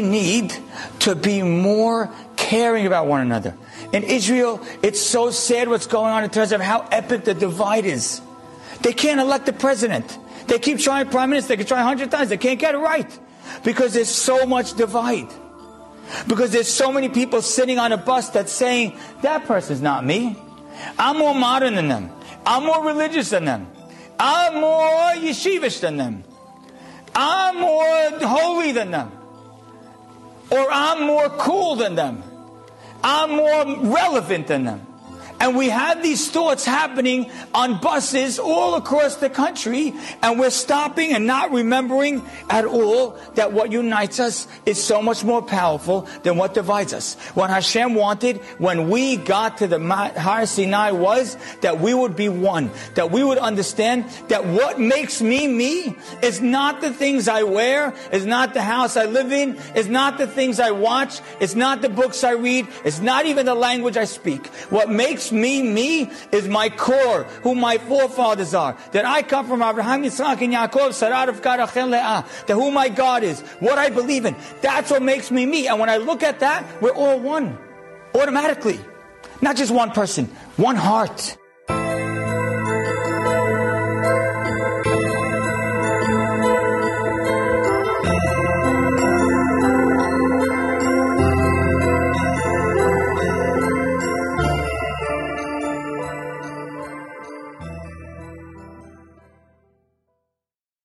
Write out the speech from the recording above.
need to be more caring about one another. In Israel, it's so sad what's going on in terms of how epic the divide is. They can't elect the president. They keep trying prime minister. They can try a hundred times. They can't get it right because there's so much divide. Because there's so many people sitting on a bus that's saying, that person's not me. I'm more modern than them. I'm more religious than them. I'm more yeshivish than them. I'm more holy than them. Or I'm more cool than them. I'm more relevant than them. And we have these thoughts happening on buses all across the country, and we're stopping and not remembering at all that what unites us is so much more powerful than what divides us. What Hashem wanted when we got to the Har Sinai was that we would be one, that we would understand that what makes me me is not the things I wear, is not the house I live in, is not the things I watch, it's not the books I read, it's not even the language I speak. What makes me, me is my core, who my forefathers are. That I come from Abraham, Yitzchak, and Yaakov, of Le'ah. That who my God is, what I believe in. That's what makes me me. And when I look at that, we're all one. Automatically. Not just one person, one heart.